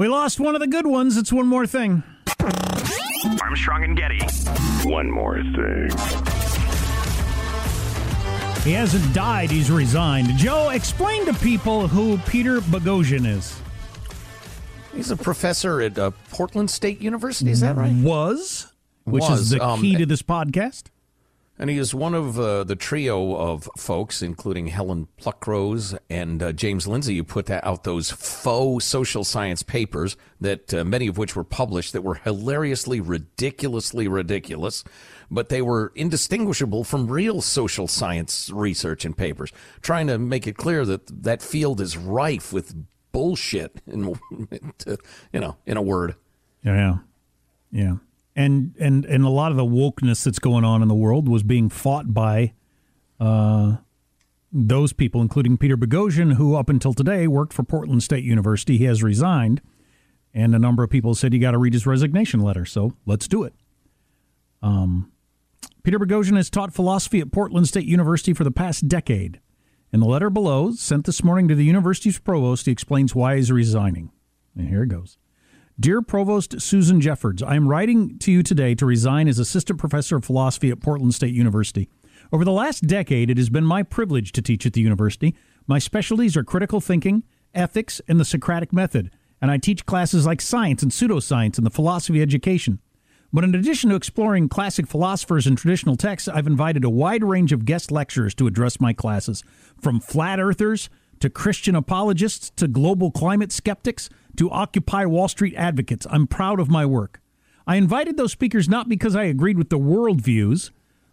We lost one of the good ones. It's one more thing. Armstrong and Getty. One more thing. He hasn't died, he's resigned. Joe, explain to people who Peter Boghossian is. He's a professor at uh, Portland State University, is that right? Was, which Was, is the um, key to this podcast. And he is one of uh, the trio of folks, including Helen Pluckrose and uh, James Lindsay, who put out those faux social science papers that uh, many of which were published that were hilariously, ridiculously ridiculous, but they were indistinguishable from real social science research and papers, trying to make it clear that that field is rife with bullshit, in, you know, in a word. Yeah, yeah, and and and a lot of the wokeness that's going on in the world was being fought by uh, those people, including Peter Boghossian, who up until today worked for Portland State University. He has resigned, and a number of people said you got to read his resignation letter. So let's do it. Um, Peter Boghossian has taught philosophy at Portland State University for the past decade. In the letter below, sent this morning to the university's provost, he explains why he's resigning. And here it goes. Dear Provost Susan Jeffords, I am writing to you today to resign as assistant professor of philosophy at Portland State University. Over the last decade, it has been my privilege to teach at the university. My specialties are critical thinking, ethics, and the Socratic method, and I teach classes like science and pseudoscience and the philosophy of education. But in addition to exploring classic philosophers and traditional texts, I've invited a wide range of guest lecturers to address my classes, from flat earthers to Christian apologists to global climate skeptics to Occupy Wall Street advocates. I'm proud of my work. I invited those speakers not because I agreed with their worldviews,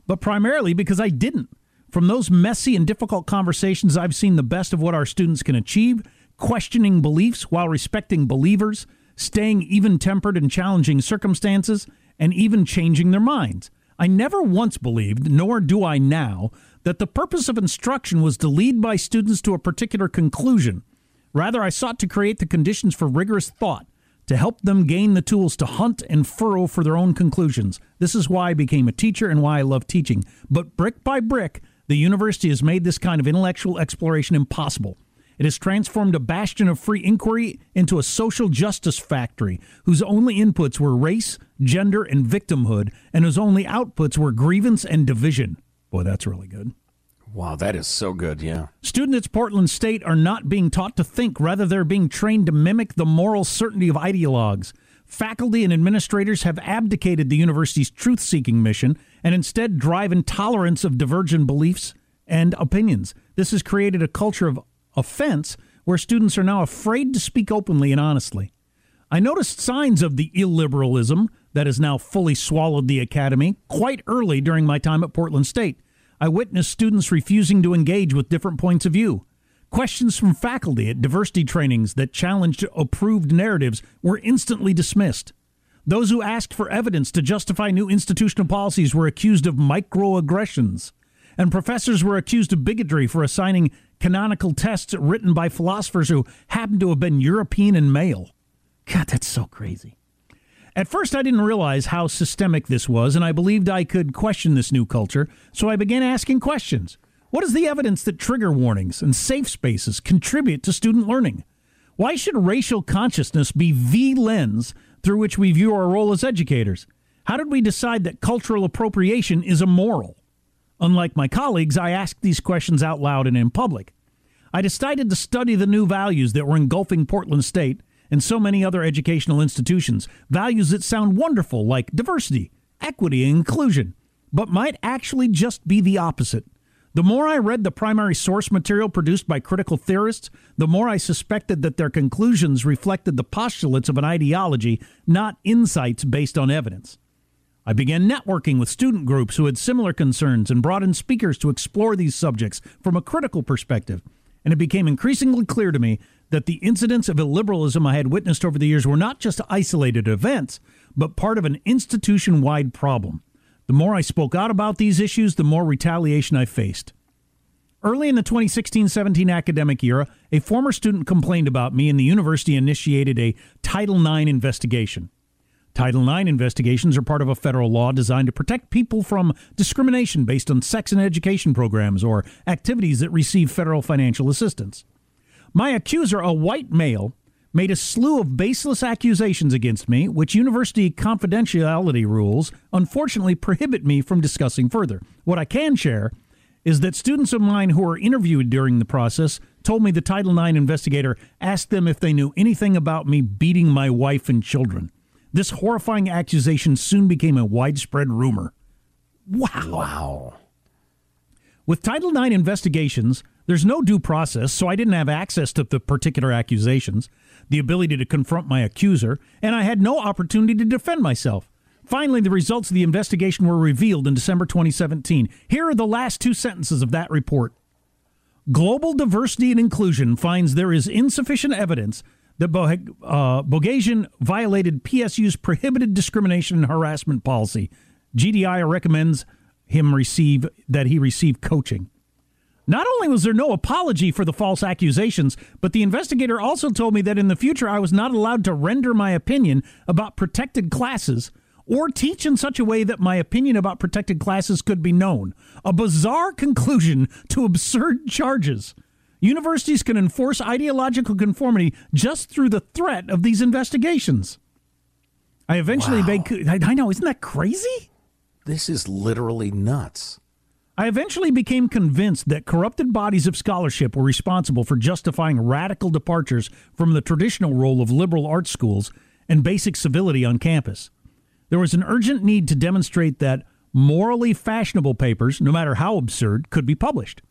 but primarily because I didn't. From those messy and difficult conversations, I've seen the best of what our students can achieve, questioning beliefs while respecting believers, staying even tempered in challenging circumstances, and even changing their minds. I never once believed, nor do I now, that the purpose of instruction was to lead my students to a particular conclusion. Rather, I sought to create the conditions for rigorous thought, to help them gain the tools to hunt and furrow for their own conclusions. This is why I became a teacher and why I love teaching. But brick by brick, the university has made this kind of intellectual exploration impossible. It has transformed a bastion of free inquiry into a social justice factory whose only inputs were race, gender, and victimhood, and whose only outputs were grievance and division. Boy, that's really good. Wow, that is so good, yeah. Students at Portland State are not being taught to think, rather, they're being trained to mimic the moral certainty of ideologues. Faculty and administrators have abdicated the university's truth seeking mission and instead drive intolerance of divergent beliefs and opinions. This has created a culture of offense where students are now afraid to speak openly and honestly. I noticed signs of the illiberalism that has now fully swallowed the academy quite early during my time at Portland State. I witnessed students refusing to engage with different points of view. Questions from faculty at diversity trainings that challenged approved narratives were instantly dismissed. Those who asked for evidence to justify new institutional policies were accused of microaggressions, and professors were accused of bigotry for assigning canonical tests written by philosophers who happened to have been European and male. God, that's so crazy. At first, I didn't realize how systemic this was, and I believed I could question this new culture, so I began asking questions. What is the evidence that trigger warnings and safe spaces contribute to student learning? Why should racial consciousness be the lens through which we view our role as educators? How did we decide that cultural appropriation is immoral? Unlike my colleagues, I asked these questions out loud and in public. I decided to study the new values that were engulfing Portland State and so many other educational institutions, values that sound wonderful like diversity, equity, and inclusion, but might actually just be the opposite. The more I read the primary source material produced by critical theorists, the more I suspected that their conclusions reflected the postulates of an ideology, not insights based on evidence. I began networking with student groups who had similar concerns and brought in speakers to explore these subjects from a critical perspective. And it became increasingly clear to me that the incidents of illiberalism I had witnessed over the years were not just isolated events, but part of an institution wide problem. The more I spoke out about these issues, the more retaliation I faced. Early in the 2016 17 academic year, a former student complained about me, and the university initiated a Title IX investigation. Title IX investigations are part of a federal law designed to protect people from discrimination based on sex and education programs or activities that receive federal financial assistance. My accuser, a white male, made a slew of baseless accusations against me, which university confidentiality rules unfortunately prohibit me from discussing further. What I can share is that students of mine who were interviewed during the process told me the Title IX investigator asked them if they knew anything about me beating my wife and children. This horrifying accusation soon became a widespread rumor. Wow. Wow. With Title IX investigations, there's no due process, so I didn't have access to the particular accusations, the ability to confront my accuser, and I had no opportunity to defend myself. Finally, the results of the investigation were revealed in December 2017. Here are the last two sentences of that report. Global Diversity and Inclusion finds there is insufficient evidence that Bo- uh, Boghossian violated PSU's prohibited discrimination and harassment policy. GDI recommends him receive that he receive coaching. Not only was there no apology for the false accusations, but the investigator also told me that in the future I was not allowed to render my opinion about protected classes or teach in such a way that my opinion about protected classes could be known. A bizarre conclusion to absurd charges. Universities can enforce ideological conformity just through the threat of these investigations. I eventually Wow. made. I I know, isn't that crazy? This is literally nuts. I eventually became convinced that corrupted bodies of scholarship were responsible for justifying radical departures from the traditional role of liberal arts schools and basic civility on campus. There was an urgent need to demonstrate that morally fashionable papers, no matter how absurd, could be published.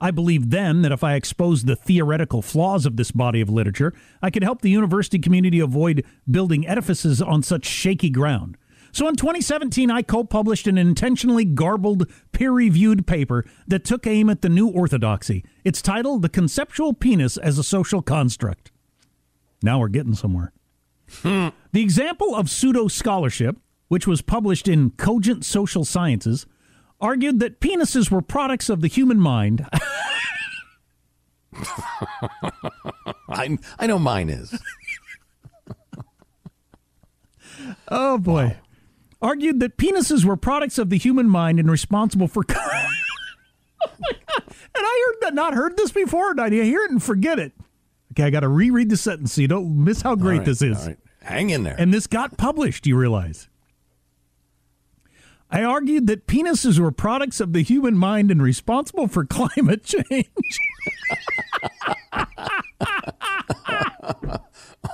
I believed then that if I exposed the theoretical flaws of this body of literature, I could help the university community avoid building edifices on such shaky ground. So in 2017, I co published an intentionally garbled, peer reviewed paper that took aim at the new orthodoxy. It's titled The Conceptual Penis as a Social Construct. Now we're getting somewhere. Hmm. the example of pseudo scholarship, which was published in Cogent Social Sciences, argued that penises were products of the human mind. I I know mine is. Oh boy. Argued that penises were products of the human mind and responsible for. oh my God. And I heard that, not heard this before, and I hear it and forget it. Okay, I got to reread the sentence so you don't miss how great right, this is. right. Hang in there. And this got published, you realize. I argued that penises were products of the human mind and responsible for climate change.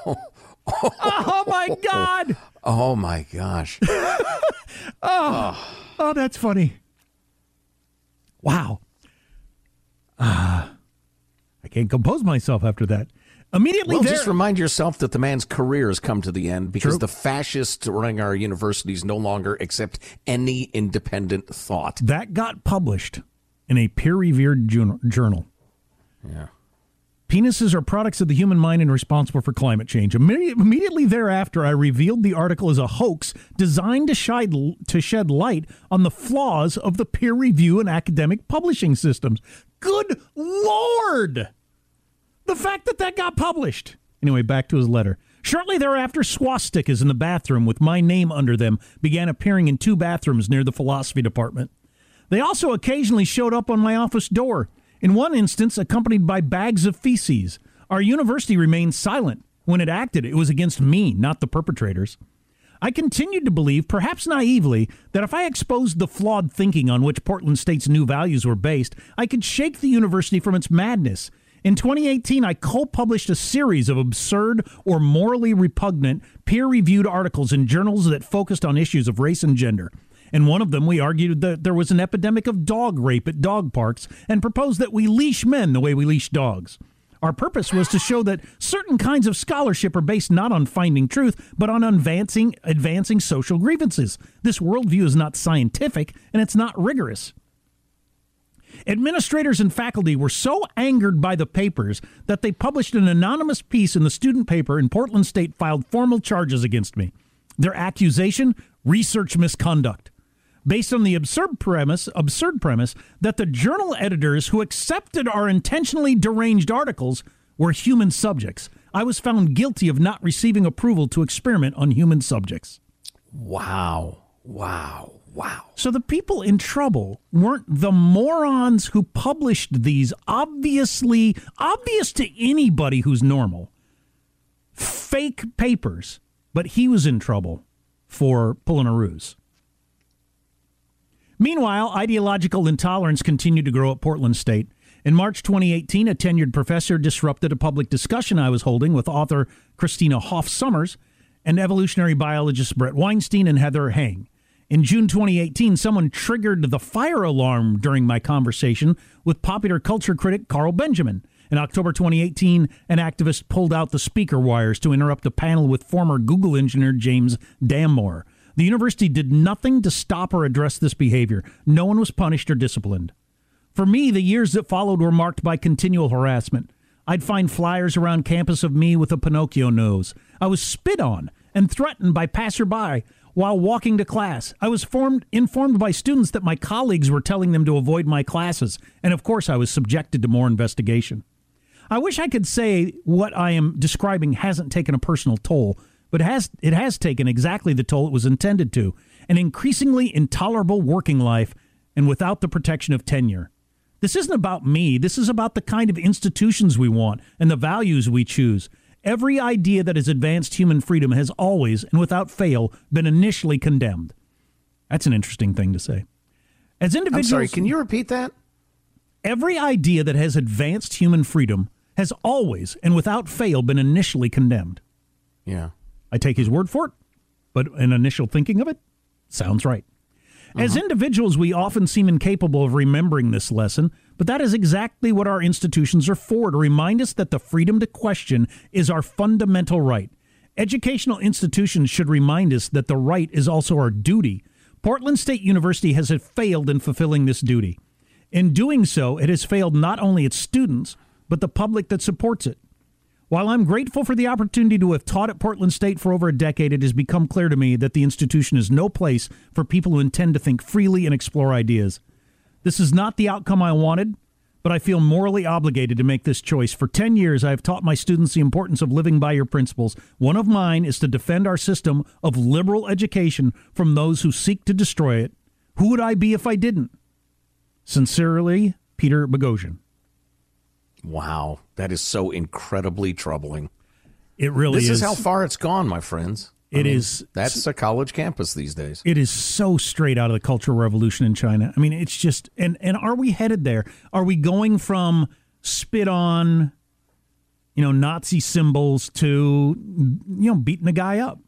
oh my God. Oh my gosh. Oh, oh, that's funny. Wow. Ah, I can't compose myself after that. Immediately Well, there, just remind yourself that the man's career has come to the end because True. the fascists running our universities no longer accept any independent thought. that got published in a peer-reviewed journal. Yeah. Penises are products of the human mind and responsible for climate change. Immedi- Immediately thereafter, I revealed the article as a hoax designed to shed, to shed light on the flaws of the peer review and academic publishing systems. Good Lord! The fact that that got published. Anyway, back to his letter. Shortly thereafter, swastikas in the bathroom with my name under them began appearing in two bathrooms near the philosophy department. They also occasionally showed up on my office door, in one instance, accompanied by bags of feces. Our university remained silent. When it acted, it was against me, not the perpetrators. I continued to believe, perhaps naively, that if I exposed the flawed thinking on which Portland State's new values were based, I could shake the university from its madness. In 2018, I co published a series of absurd or morally repugnant peer reviewed articles in journals that focused on issues of race and gender. In one of them, we argued that there was an epidemic of dog rape at dog parks and proposed that we leash men the way we leash dogs. Our purpose was to show that certain kinds of scholarship are based not on finding truth, but on advancing, advancing social grievances. This worldview is not scientific and it's not rigorous. Administrators and faculty were so angered by the papers that they published an anonymous piece in the student paper, and Portland State filed formal charges against me. Their accusation research misconduct based on the absurd premise absurd premise that the journal editors who accepted our intentionally deranged articles were human subjects. I was found guilty of not receiving approval to experiment on human subjects. Wow. Wow. Wow. So the people in trouble weren't the morons who published these obviously obvious to anybody who's normal fake papers, but he was in trouble for pulling a ruse. Meanwhile, ideological intolerance continued to grow at Portland State. In March 2018, a tenured professor disrupted a public discussion I was holding with author Christina Hoff Sommers and evolutionary biologist Bret Weinstein and Heather Heying. In June 2018, someone triggered the fire alarm during my conversation with popular culture critic Carl Benjamin. In October 2018, an activist pulled out the speaker wires to interrupt a panel with former Google engineer James Damore. The university did nothing to stop or address this behavior. No one was punished or disciplined. For me, the years that followed were marked by continual harassment. I'd find flyers around campus of me with a Pinocchio nose. I was spit on and threatened by passerby while walking to class. I was formed, informed by students that my colleagues were telling them to avoid my classes, and of course, I was subjected to more investigation. I wish I could say what I am describing hasn't taken a personal toll, but it has, it has taken exactly the toll it was intended to an increasingly intolerable working life and without the protection of tenure. This isn't about me. This is about the kind of institutions we want and the values we choose. Every idea that has advanced human freedom has always and without fail been initially condemned. That's an interesting thing to say. As individuals, I'm sorry, can you repeat that? every idea that has advanced human freedom has always and without fail been initially condemned. Yeah. I take his word for it, but an initial thinking of it sounds right. As uh-huh. individuals, we often seem incapable of remembering this lesson, but that is exactly what our institutions are for to remind us that the freedom to question is our fundamental right. Educational institutions should remind us that the right is also our duty. Portland State University has failed in fulfilling this duty. In doing so, it has failed not only its students, but the public that supports it. While I'm grateful for the opportunity to have taught at Portland State for over a decade, it has become clear to me that the institution is no place for people who intend to think freely and explore ideas. This is not the outcome I wanted, but I feel morally obligated to make this choice. For 10 years, I have taught my students the importance of living by your principles. One of mine is to defend our system of liberal education from those who seek to destroy it. Who would I be if I didn't? Sincerely, Peter Boghossian. Wow. That is so incredibly troubling. It really is This is. is how far it's gone, my friends. It is- That's a college campus these days. it is so straight out of the cultural revolution in China. I mean, it's just and and are we headed there? Are we going from spit on, you know, Nazi symbols to you know beating a guy up?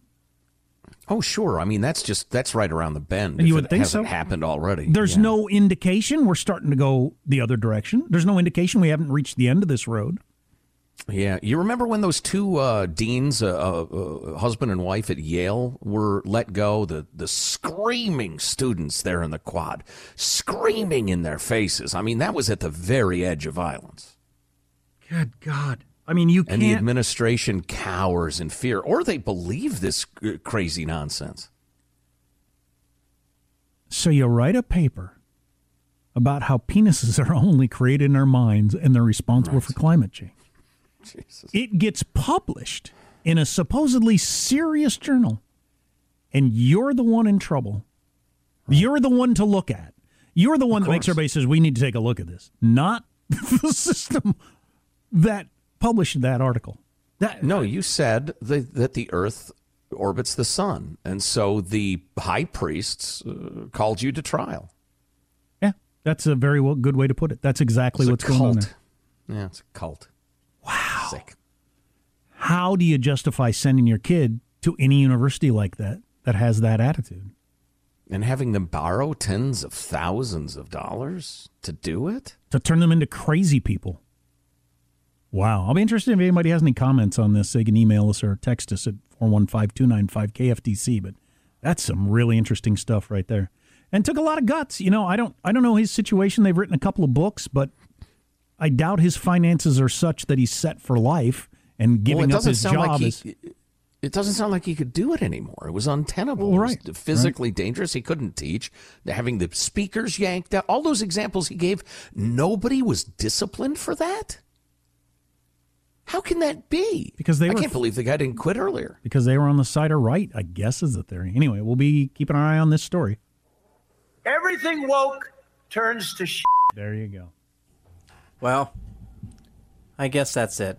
Oh, sure. I mean, that's just that's right around the bend. You if would it think hasn't so. happened already. There's Yeah. no indication we're starting to go the other direction. There's no indication we haven't reached the end of this road. Yeah, you remember when those two uh, deans, uh, uh, husband and wife at Yale, were let go? The the screaming students there in the quad, screaming in their faces. I mean, that was at the very edge of violence. Good God! I mean, you and the administration cowers in fear, or they believe this crazy nonsense. So you write a paper about how penises are only created in our minds and they're responsible right. for climate change. Jesus. It gets published in a supposedly serious journal, and you're the one in trouble. Right. You're the one to look at. You're the one that makes everybody says we need to take a look at this, not the system that published that article. That, no, you said the, that the Earth orbits the sun, and so the high priests uh, called you to trial. Yeah, that's a very well, good way to put it. That's exactly it's what's going on there. Yeah, it's a cult. Wow. Sick. How do you justify sending your kid to any university like that that has that attitude? And having them borrow tens of thousands of dollars to do it? To turn them into crazy people. Wow. I'll be interested if anybody has any comments on this. They can email us or text us at 415 295 KFTC. But that's some really interesting stuff right there. And took a lot of guts. You know, I don't I don't know his situation. They've written a couple of books, but I doubt his finances are such that he's set for life and giving well, up his job like he, is. It doesn't sound like he could do it anymore. It was untenable. Well, right. It was physically right. dangerous. He couldn't teach. Having the speakers yanked out, all those examples he gave, nobody was disciplined for that. How can that be? Because they I were, can't believe the guy didn't quit earlier. Because they were on the side of right, I guess is the theory. Anyway, we'll be keeping our eye on this story. Everything woke turns to shit. There you go. Well, I guess that's it.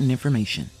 important information.